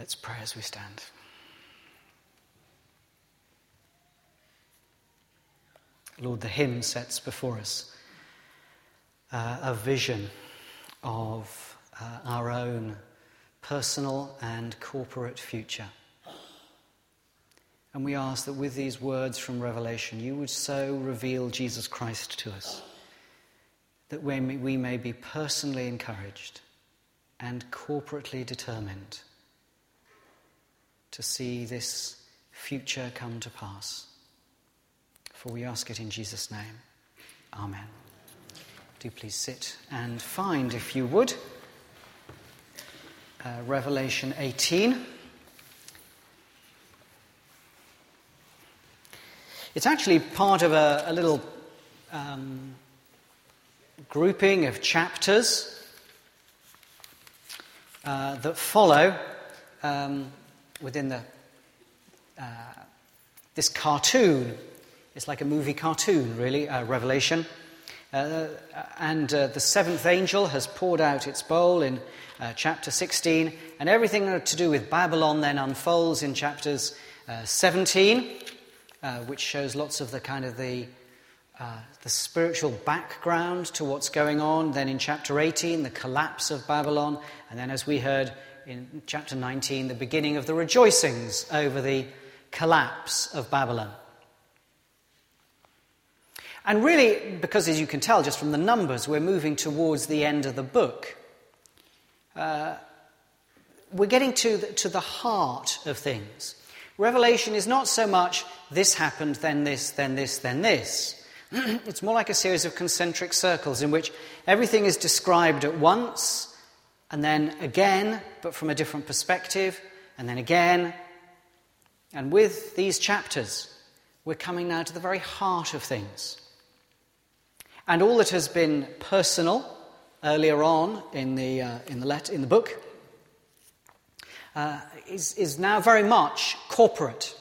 Let's pray as we stand. Lord, the hymn sets before us uh, a vision of uh, our own personal and corporate future. And we ask that with these words from Revelation, you would so reveal Jesus Christ to us that we may, we may be personally encouraged and corporately determined to see this future come to pass. For we ask it in Jesus' name. Amen. Do please sit and find, if you would, uh, Revelation 18. It's actually part of a, a little um, grouping of chapters uh, that follow um, within the, uh, this cartoon. It's like a movie cartoon, really, uh, Revelation. Uh, and uh, the seventh angel has poured out its bowl in uh, chapter 16, and everything to do with Babylon then unfolds in chapters 17 uh, which shows lots of the kind of the, uh, the spiritual background to what's going on. Then in chapter 18, the collapse of Babylon. And then, as we heard in chapter 19, the beginning of the rejoicings over the collapse of Babylon. And really, because as you can tell just from the numbers, we're moving towards the end of the book. Uh, we're getting to the, to the heart of things. Revelation is not so much this happened, then this, then this, then this. it's more like a series of concentric circles in which everything is described at once, and then again, but from a different perspective, and then again. And with these chapters, we're coming now to the very heart of things. And all that has been personal earlier on in the, uh, in the, let- in the book uh, is, is now very much corporate.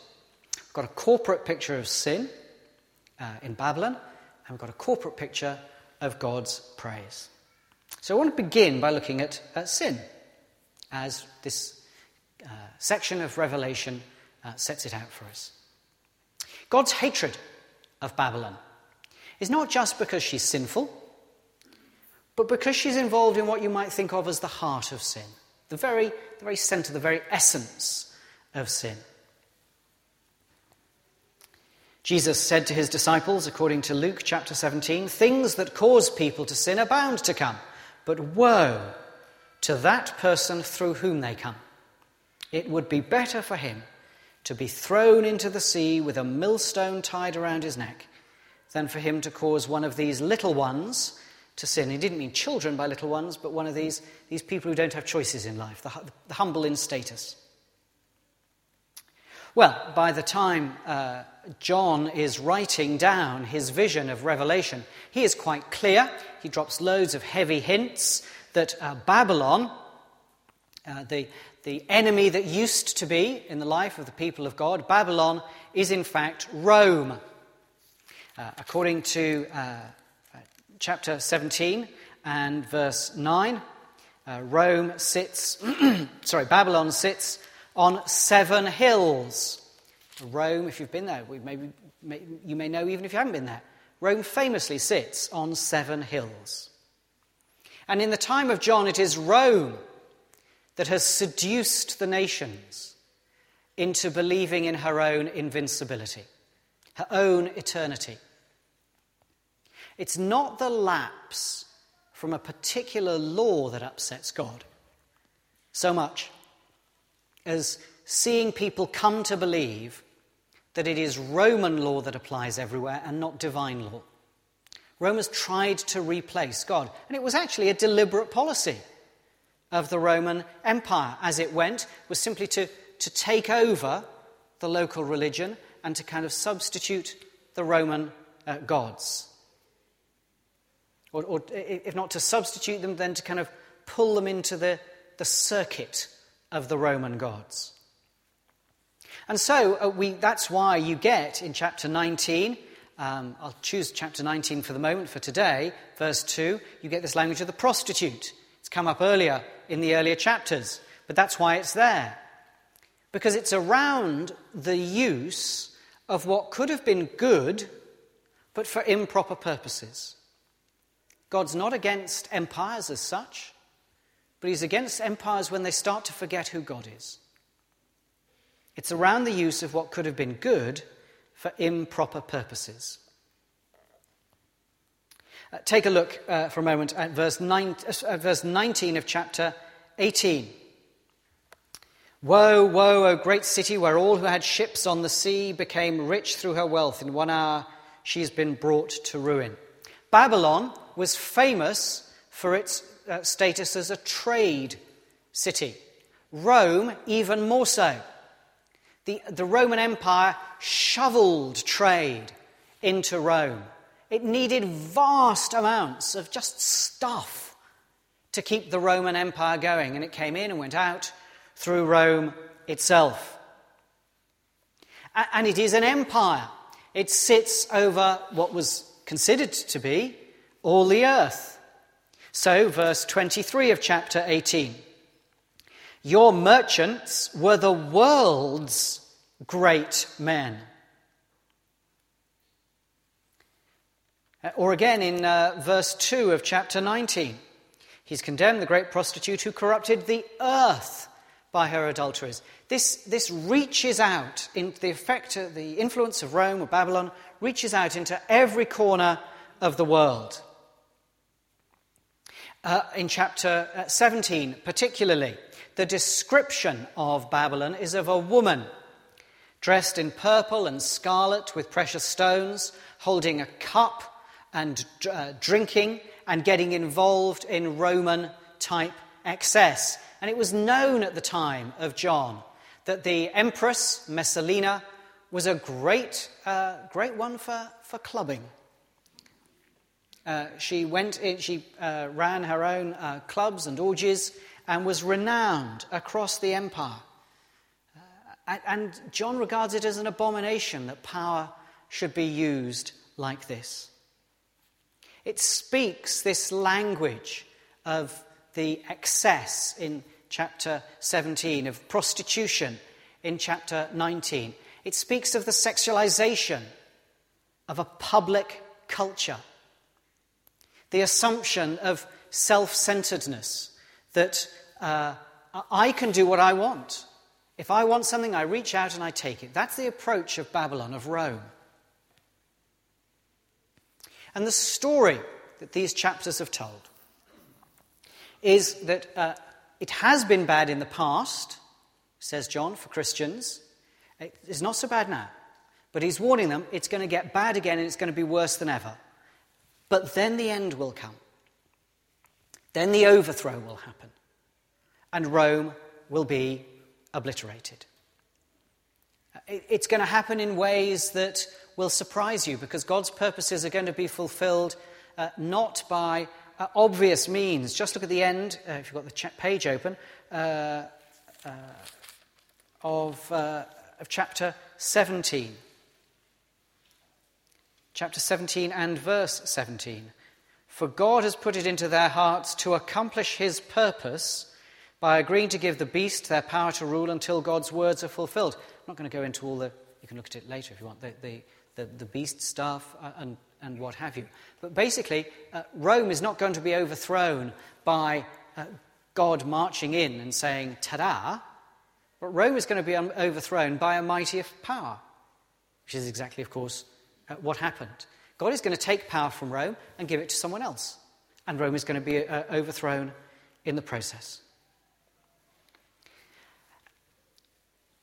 We've got a corporate picture of sin uh, in Babylon, and we've got a corporate picture of God's praise. So I want to begin by looking at, at sin as this uh, section of Revelation uh, sets it out for us. God's hatred of Babylon is not just because she's sinful, but because she's involved in what you might think of as the heart of sin the very, the very center, the very essence of sin. Jesus said to his disciples, according to Luke chapter 17, things that cause people to sin are bound to come, but woe to that person through whom they come. It would be better for him to be thrown into the sea with a millstone tied around his neck than for him to cause one of these little ones to sin. He didn't mean children by little ones, but one of these, these people who don't have choices in life, the, the humble in status. Well, by the time uh, John is writing down his vision of Revelation, he is quite clear. He drops loads of heavy hints that uh, Babylon, uh, the, the enemy that used to be in the life of the people of God, Babylon is in fact Rome. Uh, according to uh, chapter 17 and verse 9. Uh, Rome sits, sorry, Babylon sits on seven hills. Rome, if you've been there, maybe, may, you may know even if you haven't been there. Rome famously sits on seven hills. And in the time of John, it is Rome that has seduced the nations into believing in her own invincibility, her own eternity. It's not the lapse from a particular law that upsets God so much as seeing people come to believe that it is Roman law that applies everywhere and not divine law. Rome has tried to replace God, and it was actually a deliberate policy of the Roman Empire as it went, was simply to, to take over the local religion and to kind of substitute the Roman uh, gods. Or, or, if not to substitute them, then to kind of pull them into the, the circuit of the Roman gods. And so uh, we, that's why you get in chapter 19, um, I'll choose chapter 19 for the moment for today, verse 2, you get this language of the prostitute. It's come up earlier in the earlier chapters, but that's why it's there. because it's around the use of what could have been good, but for improper purposes. God's not against empires as such, but He's against empires when they start to forget who God is. It's around the use of what could have been good for improper purposes. Uh, take a look uh, for a moment at verse, nine, uh, verse 19 of chapter 18. Woe, woe, O great city, where all who had ships on the sea became rich through her wealth. In one hour she has been brought to ruin. Babylon was famous for its uh, status as a trade city. Rome, even more so. The, the Roman Empire shoveled trade into Rome. It needed vast amounts of just stuff to keep the Roman Empire going, and it came in and went out through Rome itself. And it is an empire. It sits over what was considered to be all the earth. So, verse 23 of chapter 18 Your merchants were the world's great men. Or again in uh, verse 2 of chapter 19, he's condemned the great prostitute who corrupted the earth by her adulteries. This, this reaches out in the effect, the influence of Rome or Babylon reaches out into every corner of the world. Uh, in chapter uh, 17, particularly, the description of Babylon is of a woman dressed in purple and scarlet with precious stones, holding a cup and uh, drinking and getting involved in Roman type excess. And it was known at the time of John that the Empress Messalina was a great, uh, great one for, for clubbing. Uh, she went in, she uh, ran her own uh, clubs and orgies and was renowned across the empire. Uh, and John regards it as an abomination that power should be used like this. It speaks this language of the excess in chapter 17, of prostitution in chapter 19. It speaks of the sexualization of a public culture, the assumption of self centeredness, that uh, I can do what I want. If I want something, I reach out and I take it. That's the approach of Babylon, of Rome. And the story that these chapters have told is that uh, it has been bad in the past, says John, for Christians. It's not so bad now. But he's warning them it's going to get bad again and it's going to be worse than ever. But then the end will come. Then the overthrow will happen. And Rome will be obliterated. It's going to happen in ways that will surprise you because God's purposes are going to be fulfilled uh, not by uh, obvious means. Just look at the end, uh, if you've got the page open, uh, uh, of, uh, of chapter 17. Chapter 17 and verse 17. For God has put it into their hearts to accomplish his purpose by agreeing to give the beast their power to rule until God's words are fulfilled. I'm not going to go into all the, you can look at it later if you want, the, the, the, the beast stuff and and what have you. But basically, uh, Rome is not going to be overthrown by uh, God marching in and saying, ta da, but Rome is going to be overthrown by a mightier power, which is exactly, of course, uh, what happened. God is going to take power from Rome and give it to someone else, and Rome is going to be uh, overthrown in the process.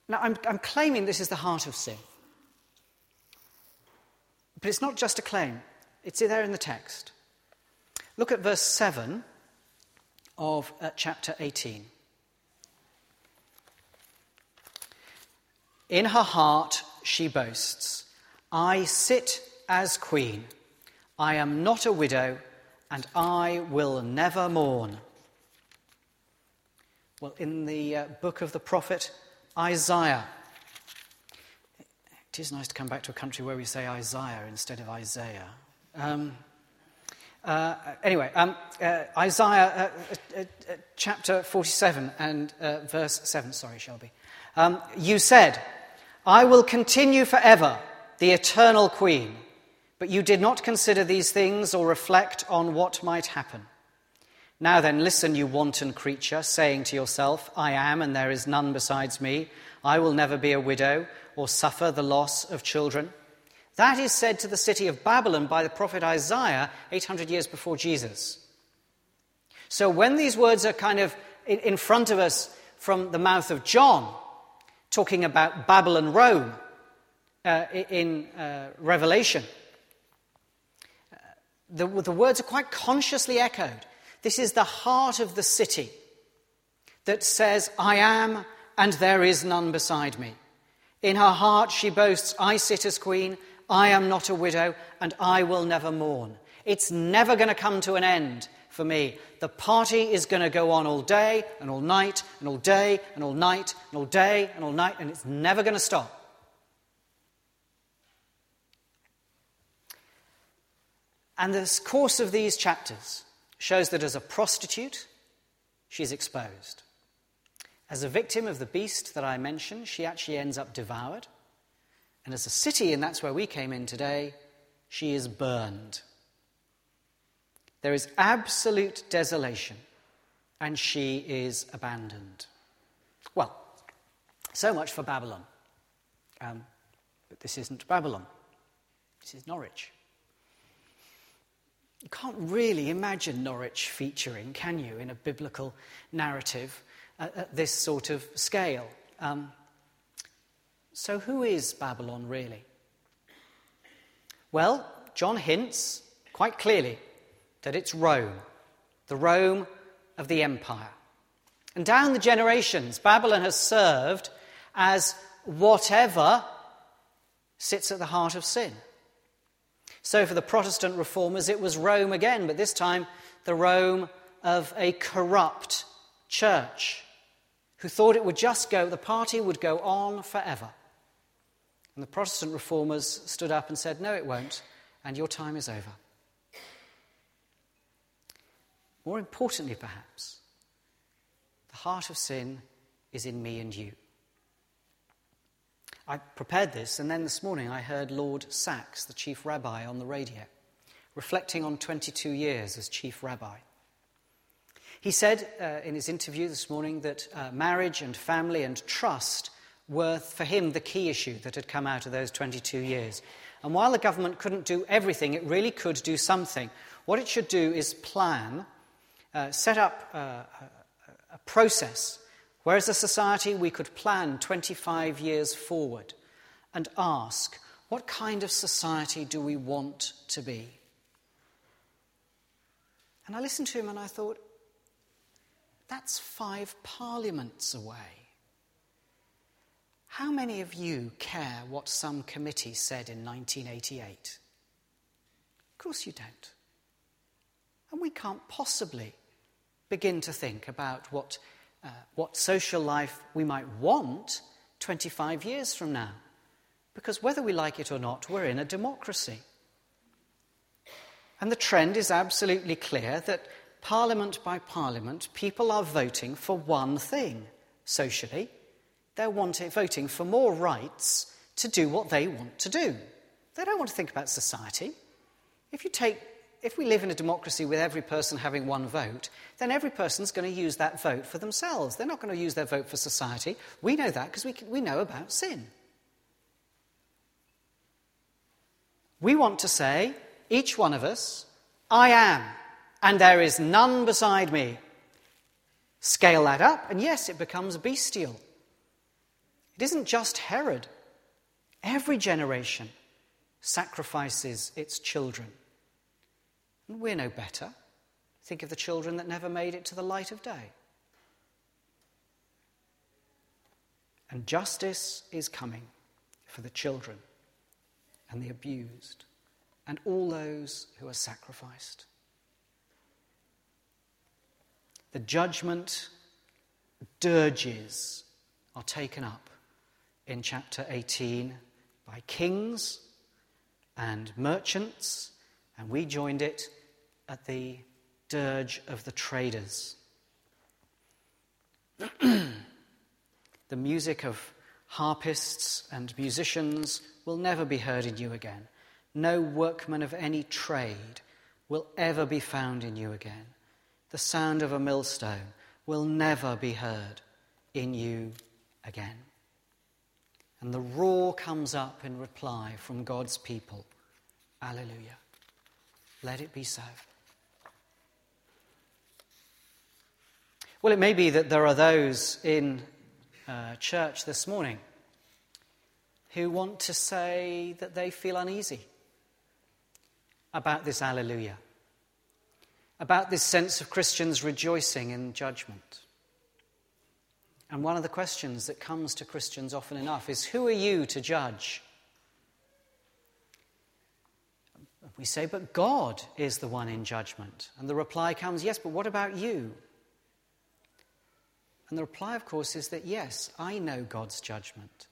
Now, I'm, I'm claiming this is the heart of sin. But it's not just a claim, it's there in the text. Look at verse 7 of uh, chapter 18. In her heart she boasts, I sit as queen. I am not a widow, and I will never mourn. Well, in the uh, book of the prophet Isaiah, it is nice to come back to a country where we say Isaiah instead of Isaiah. Um, Uh, anyway, um, uh, Isaiah uh, uh, uh chapter 47 and verse 7. Sorry, Shelby. Um, you said, I will continue forever, the eternal queen, but you did not consider these things or reflect on what might happen. Now then, listen, you wanton creature, saying to yourself, I am, and there is none besides me. I will never be a widow or suffer the loss of children. That is said to the city of Babylon by the prophet Isaiah 800 years before Jesus. So when these words are kind of in front of us from the mouth of John, talking about Babylon, Rome uh, in uh, Revelation, the, the words are quite consciously echoed. This is the heart of the city that says, I am, and there is none beside me. In her heart she boasts, I sit as queen, I am not a widow, and I will never mourn. It's never going to come to an end for me. The party is going to go on all day and all night and all day and all night and all day and all night, and it's never going to stop. And the course of these chapters shows that as a prostitute, she's exposed. As a victim of the beast that I mentioned, she actually ends up devoured. And as a city, and that's where we came in today, she is burned. There is absolute desolation, and she is abandoned. Well, so much for Babylon. Um, but this isn't Babylon, this is Norwich. You can't really imagine Norwich featuring, can you, in a biblical narrative at, at this sort of scale? Um, so, who is Babylon really? Well, John hints quite clearly that it's Rome, the Rome of the empire. And down the generations, Babylon has served as whatever sits at the heart of sin. So for the Protestant reformers, it was Rome again, but this time the Rome of a corrupt church who thought it would just go, the party would go on forever. And the Protestant reformers stood up and said, No, it won't, and your time is over. More importantly, perhaps, the heart of sin is in me and you. I prepared this, and then this morning I heard Lord Sacks, the chief rabbi, on the radio, reflecting on 22 years as chief rabbi. He said uh, in his interview this morning that uh, marriage and family and trust were, for him, the key issue that had come out of those 22 years. And while the government couldn't do everything, it really could do something. What it should do is plan, uh, set up uh, a process Whereas a society, we could plan 25 years forward and ask, what kind of society do we want to be? And I listened to him and I thought, that's five parliaments away. How many of you care what some committee said in 1988? Of course you don't. And we can't possibly begin to think about what what social life we might want 25 years from now. Because whether we like it or not, we're in a democracy. And the trend is absolutely clear that parliament by parliament, people are voting for one thing socially. They're wanting, voting for more rights to do what they want to do. They don't want to think about society. If you take if we live in a democracy with every person having one vote, then every person's going to use that vote for themselves. They're not going to use their vote for society. We know that because we, we know about sin. We want to say, each one of us, I am, and there is none beside me. Scale that up, and yes, it becomes bestial. It isn't just Herod. Every generation sacrifices its children. And we're no better. Think of the children that never made it to the light of day. And justice is coming for the children and the abused and all those who are sacrificed. The judgment dirges are taken up in chapter 18 by kings and merchants, and we joined it at the dirge of the traders. the music of harpists and musicians will never be heard in you again. No workman of any trade will ever be found in you again. The sound of a millstone will never be heard in you again. And the roar comes up in reply from God's people Alleluia. Let it be so. Well, it may be that there are those in uh, church this morning who want to say that they feel uneasy about this Alleluia, about this sense of Christians rejoicing in judgment. And one of the questions that comes to Christians often enough is Who are you to judge? We say, But God is the one in judgment. And the reply comes, Yes, but what about you? And the reply, of course, is that yes, I know God's judgment.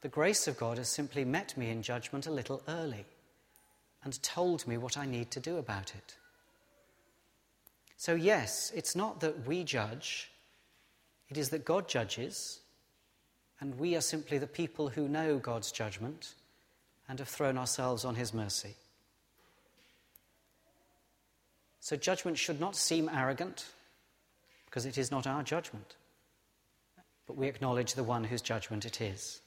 The grace of God has simply met me in judgment a little early and told me what I need to do about it. So, yes, it's not that we judge, it is that God judges, and we are simply the people who know God's judgment and have thrown ourselves on His mercy. So, judgment should not seem arrogant because it is not our judgment, but we acknowledge the one whose judgment it is.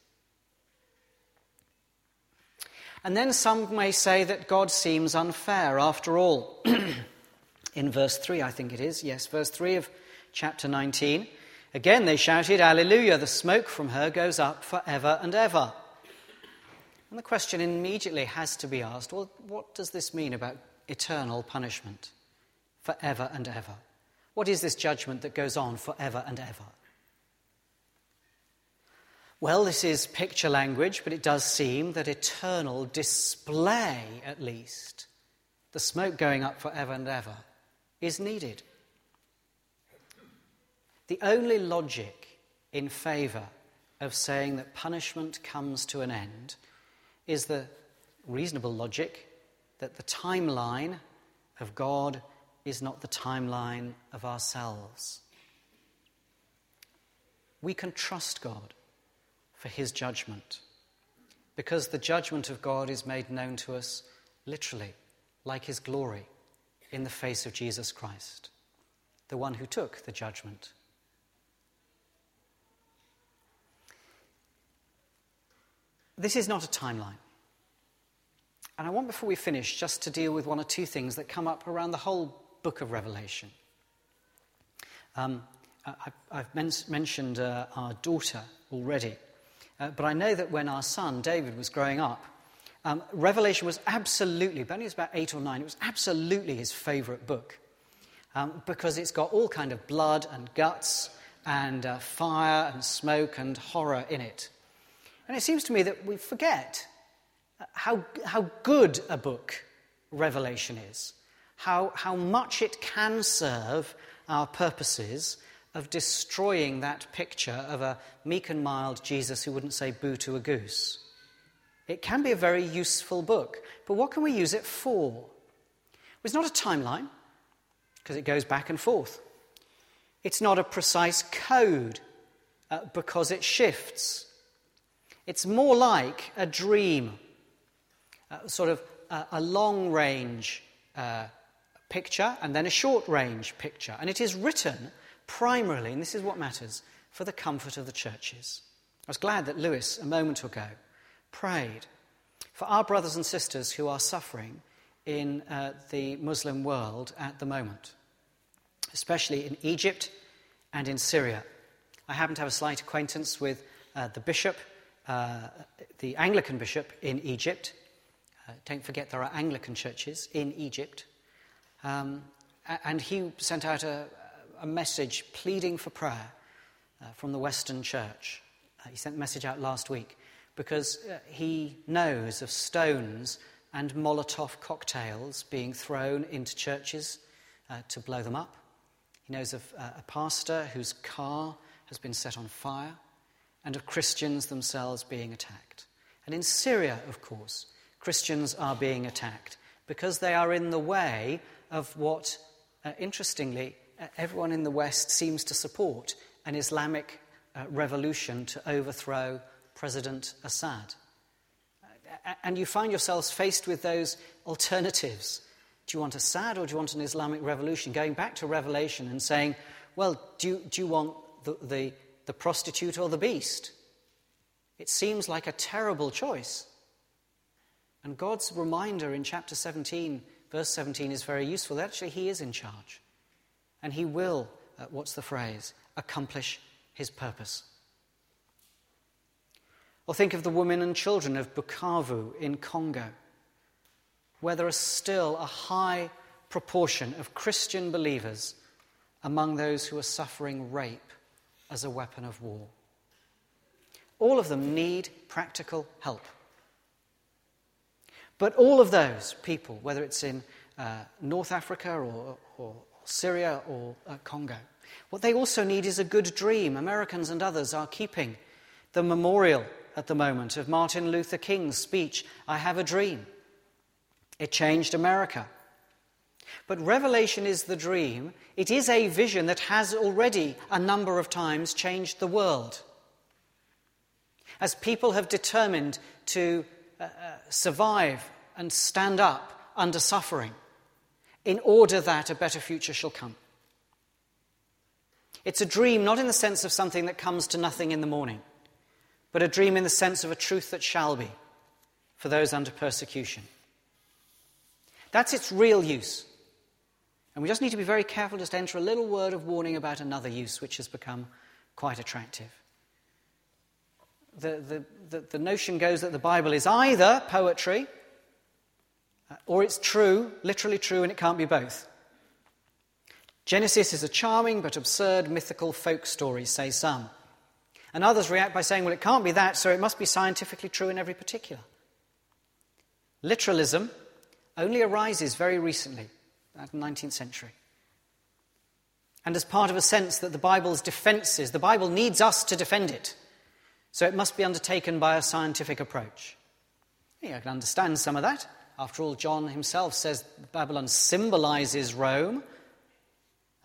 And then some may say that God seems unfair after all. In verse 3, I think it is, yes, verse 3 of chapter 19, again they shouted, Alleluia, the smoke from her goes up forever and ever. And the question immediately has to be asked well, what does this mean about eternal punishment? Forever and ever. What is this judgment that goes on forever and ever? Well, this is picture language, but it does seem that eternal display, at least, the smoke going up forever and ever, is needed. The only logic in favour of saying that punishment comes to an end is the reasonable logic that the timeline of God is not the timeline of ourselves. We can trust God for his judgment because the judgment of God is made known to us literally, like his glory, in the face of Jesus Christ, the one who took the judgment. This is not a timeline. And I want, before we finish, just to deal with one or two things that come up around the whole book of Revelation. Um, I, have men- mentioned uh, our daughter already, uh, but I know that when our son David was growing up, um, Revelation was absolutely, when he was about eight or nine, it was absolutely his favourite book um, because it's got all kind of blood and guts and uh, fire and smoke and horror in it. And it seems to me that we forget uh, how, how good a book Revelation is how, how much it can serve our purposes of destroying that picture of a meek and mild Jesus who wouldn't say boo to a goose. It can be a very useful book, but what can we use it for? Well, it's not a timeline, because it goes back and forth. It's not a precise code, uh, because it shifts. It's more like a dream, uh, sort of a, a long range uh, picture and then a short range picture. And it is written primarily, and this is what matters, for the comfort of the churches. I was glad that Lewis, a moment ago, prayed for our brothers and sisters who are suffering in uh, the Muslim world at the moment, especially in Egypt and in Syria. I happen to have a slight acquaintance with uh, the bishop, uh, the Anglican bishop in Egypt. Uh, don't forget there are Anglican churches in Egypt. Um, and he sent out a, a, message pleading for prayer uh, from the Western Church. Uh, he sent the message out last week because uh, he knows of stones and Molotov cocktails being thrown into churches uh, to blow them up. He knows of uh, a pastor whose car has been set on fire and of Christians themselves being attacked. And in Syria, of course, Christians are being attacked because they are in the way of what, uh, interestingly, uh, everyone in the West seems to support an Islamic uh, revolution to overthrow President Assad. Uh, and you find yourselves faced with those alternatives. Do you want Assad or do you want an Islamic revolution? Going back to Revelation and saying, well, do you, do you want the, the, the prostitute or the beast? It seems like a terrible choice. And God's reminder in chapter 17, verse 17, is very useful. Actually, He is in charge. And He will, uh, what's the phrase, accomplish His purpose. Or think of the women and children of Bukavu in Congo, where there is still a high proportion of Christian believers among those who are suffering rape as a weapon of war. All of them need practical help. But all of those people, whether it's in uh, North Africa or, or Syria or uh, Congo, what they also need is a good dream. Americans and others are keeping the memorial at the moment of Martin Luther King's speech, I Have a Dream. It changed America. But Revelation is the dream. It is a vision that has already a number of times changed the world. As people have determined to survive and stand up under suffering in order that a better future shall come. It's a dream not in the sense of something that comes to nothing in the morning, but a dream in the sense of a truth that shall be for those under persecution. That's its real use. And we just need to be very careful just to enter a little word of warning about another use which has become quite attractive the, the, the, notion goes that the Bible is either poetry uh, or it's true, literally true, and it can't be both. Genesis is a charming but absurd mythical folk story, say some. And others react by saying, well, it can't be that, so it must be scientifically true in every particular. Literalism only arises very recently, the 19th century. And as part of a sense that the Bible's defenses, the Bible needs us to defend it. So it must be undertaken by a scientific approach. Yeah, I can understand some of that. After all, John himself says Babylon symbolizes Rome.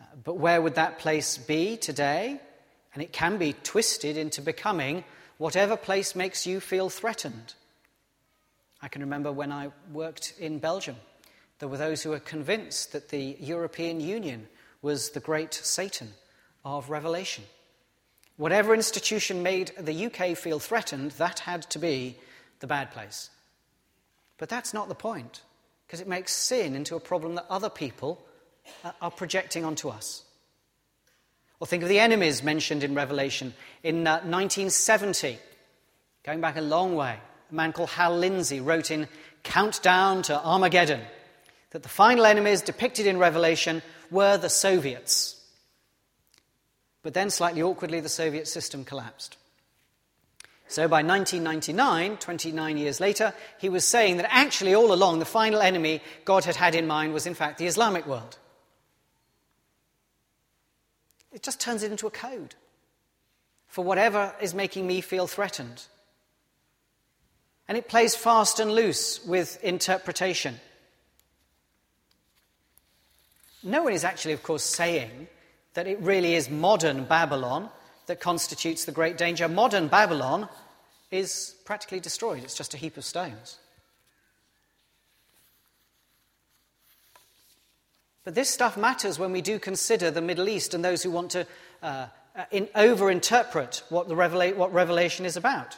Uh, but where would that place be today? And it can be twisted into becoming whatever place makes you feel threatened. I can remember when I worked in Belgium, there were those who were convinced that the European Union was the great Satan of Revelation. Whatever institution made the UK feel threatened, that had to be the bad place. But that's not the point, because it makes sin into a problem that other people are projecting onto us. Or think of the enemies mentioned in Revelation. In uh, 1970, going back a long way, a man called Hal Lindsey wrote in Countdown to Armageddon that the final enemies depicted in Revelation were the Soviets. But then, slightly awkwardly, the Soviet system collapsed. So by 1999, 29 years later, he was saying that actually, all along, the final enemy God had had in mind was, in fact, the Islamic world. It just turns it into a code for whatever is making me feel threatened. And it plays fast and loose with interpretation. No one is actually, of course, saying that it really is modern Babylon that constitutes the great danger. Modern Babylon is practically destroyed, it's just a heap of stones. But this stuff matters when we do consider the Middle East and those who want to uh, in, over-interpret what, the Revela- what Revelation is about.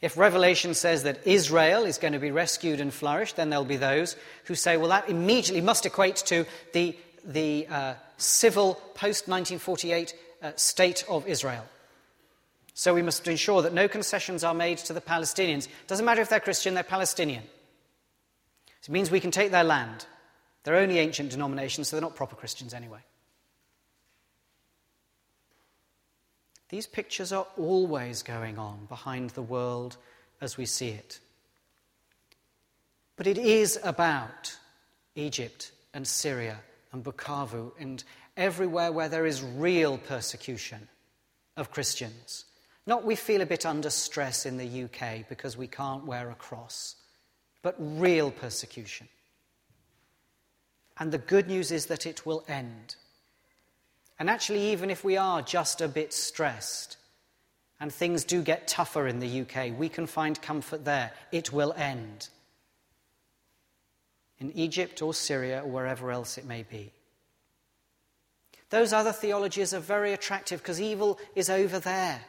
If Revelation says that Israel is going to be rescued and flourish, then there'll be those who say, well, that immediately must equate to the the uh, civil post 1948 uh, state of Israel. So we must ensure that no concessions are made to the Palestinians. Doesn't matter if they're Christian, they're Palestinian. It means we can take their land. They're only ancient denominations, so they're not proper Christians anyway. These pictures are always going on behind the world as we see it. But it is about Egypt and Syria and Bukavu and everywhere where there is real persecution of Christians. Not we feel a bit under stress in the UK because we can't wear a cross, but real persecution. And the good news is that it will end. And actually, even if we are just a bit stressed and things do get tougher in the UK, we can find comfort there. It will end. In Egypt or Syria or wherever else it may be. Those other theologies are very attractive because evil is over there.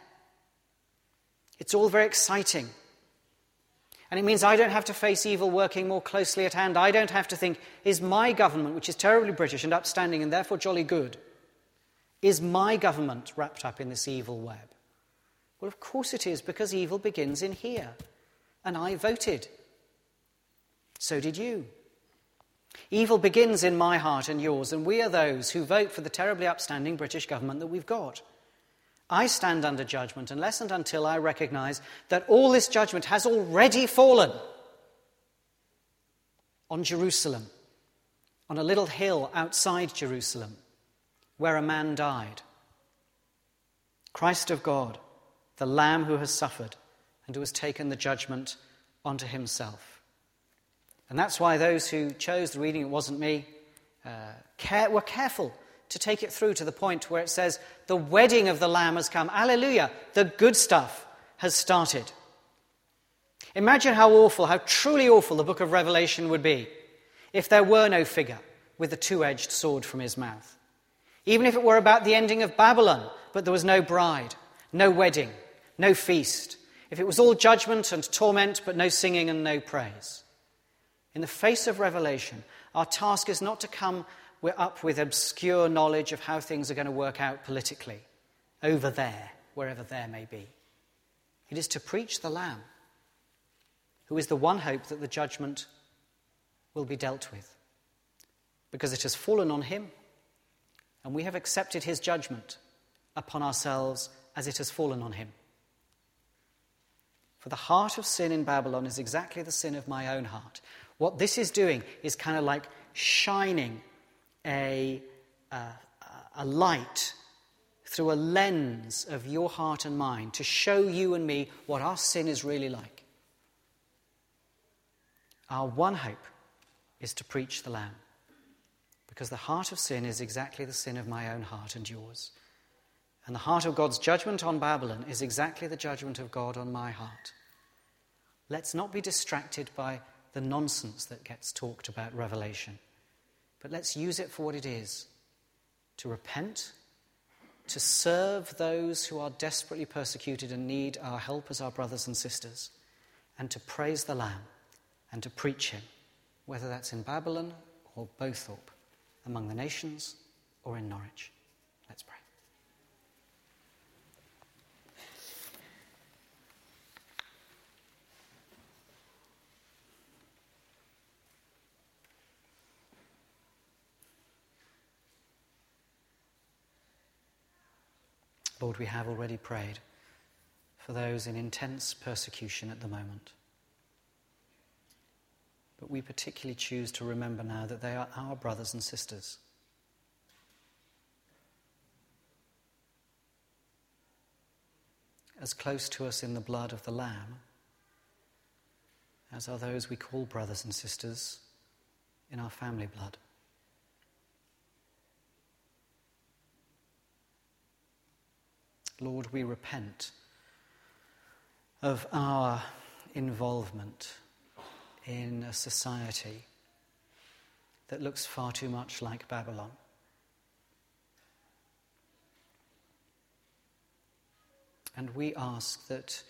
It's all very exciting. And it means I don't have to face evil working more closely at hand. I don't have to think, is my government, which is terribly British and upstanding and therefore jolly good, is my government wrapped up in this evil web? Well, of course it is, because evil begins in here. And I voted. So did you. Evil begins in my heart and yours, and we are those who vote for the terribly upstanding British government that we've got. I stand under judgment unless and until I recognize that all this judgment has already fallen on Jerusalem, on a little hill outside Jerusalem, where a man died. Christ of God, the Lamb who has suffered and who has taken the judgment onto himself. And that's why those who chose the reading, it wasn't me, uh, care, were careful to take it through to the point where it says, The wedding of the Lamb has come. Alleluia. The good stuff has started. Imagine how awful, how truly awful the book of Revelation would be if there were no figure with a two edged sword from his mouth. Even if it were about the ending of Babylon, but there was no bride, no wedding, no feast. If it was all judgment and torment, but no singing and no praise. In the face of Revelation, our task is not to come up with obscure knowledge of how things are going to work out politically over there, wherever there may be. It is to preach the Lamb, who is the one hope that the judgment will be dealt with, because it has fallen on him, and we have accepted his judgment upon ourselves as it has fallen on him. For the heart of sin in Babylon is exactly the sin of my own heart. What this is doing is kind of like shining a, a, a light through a lens of your heart and mind to show you and me what our sin is really like. Our one hope is to preach the Lamb. Because the heart of sin is exactly the sin of my own heart and yours. And the heart of God's judgment on Babylon is exactly the judgment of God on my heart. Let's not be distracted by the nonsense that gets talked about Revelation. But let's use it for what it is to repent, to serve those who are desperately persecuted and need our help as our brothers and sisters, and to praise the Lamb and to preach Him, whether that's in Babylon or Bowthorpe, among the nations or in Norwich. Let's pray. Lord, we have already prayed for those in intense persecution at the moment. But we particularly choose to remember now that they are our brothers and sisters. As close to us in the blood of the Lamb as are those we call brothers and sisters in our family blood. Lord, we repent of our involvement in a society that looks far too much like Babylon. And we ask that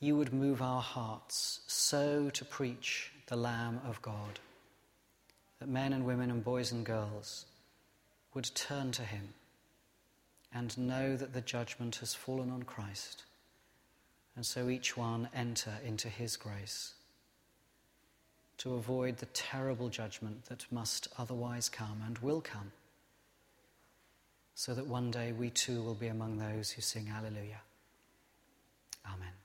you would move our hearts so to preach the Lamb of God that men and women and boys and girls would turn to him and know that the judgment has fallen on Christ. And so each one enter into his grace to avoid the terrible judgment that must otherwise come and will come, so that one day we too will be among those who sing Alleluia. Amen.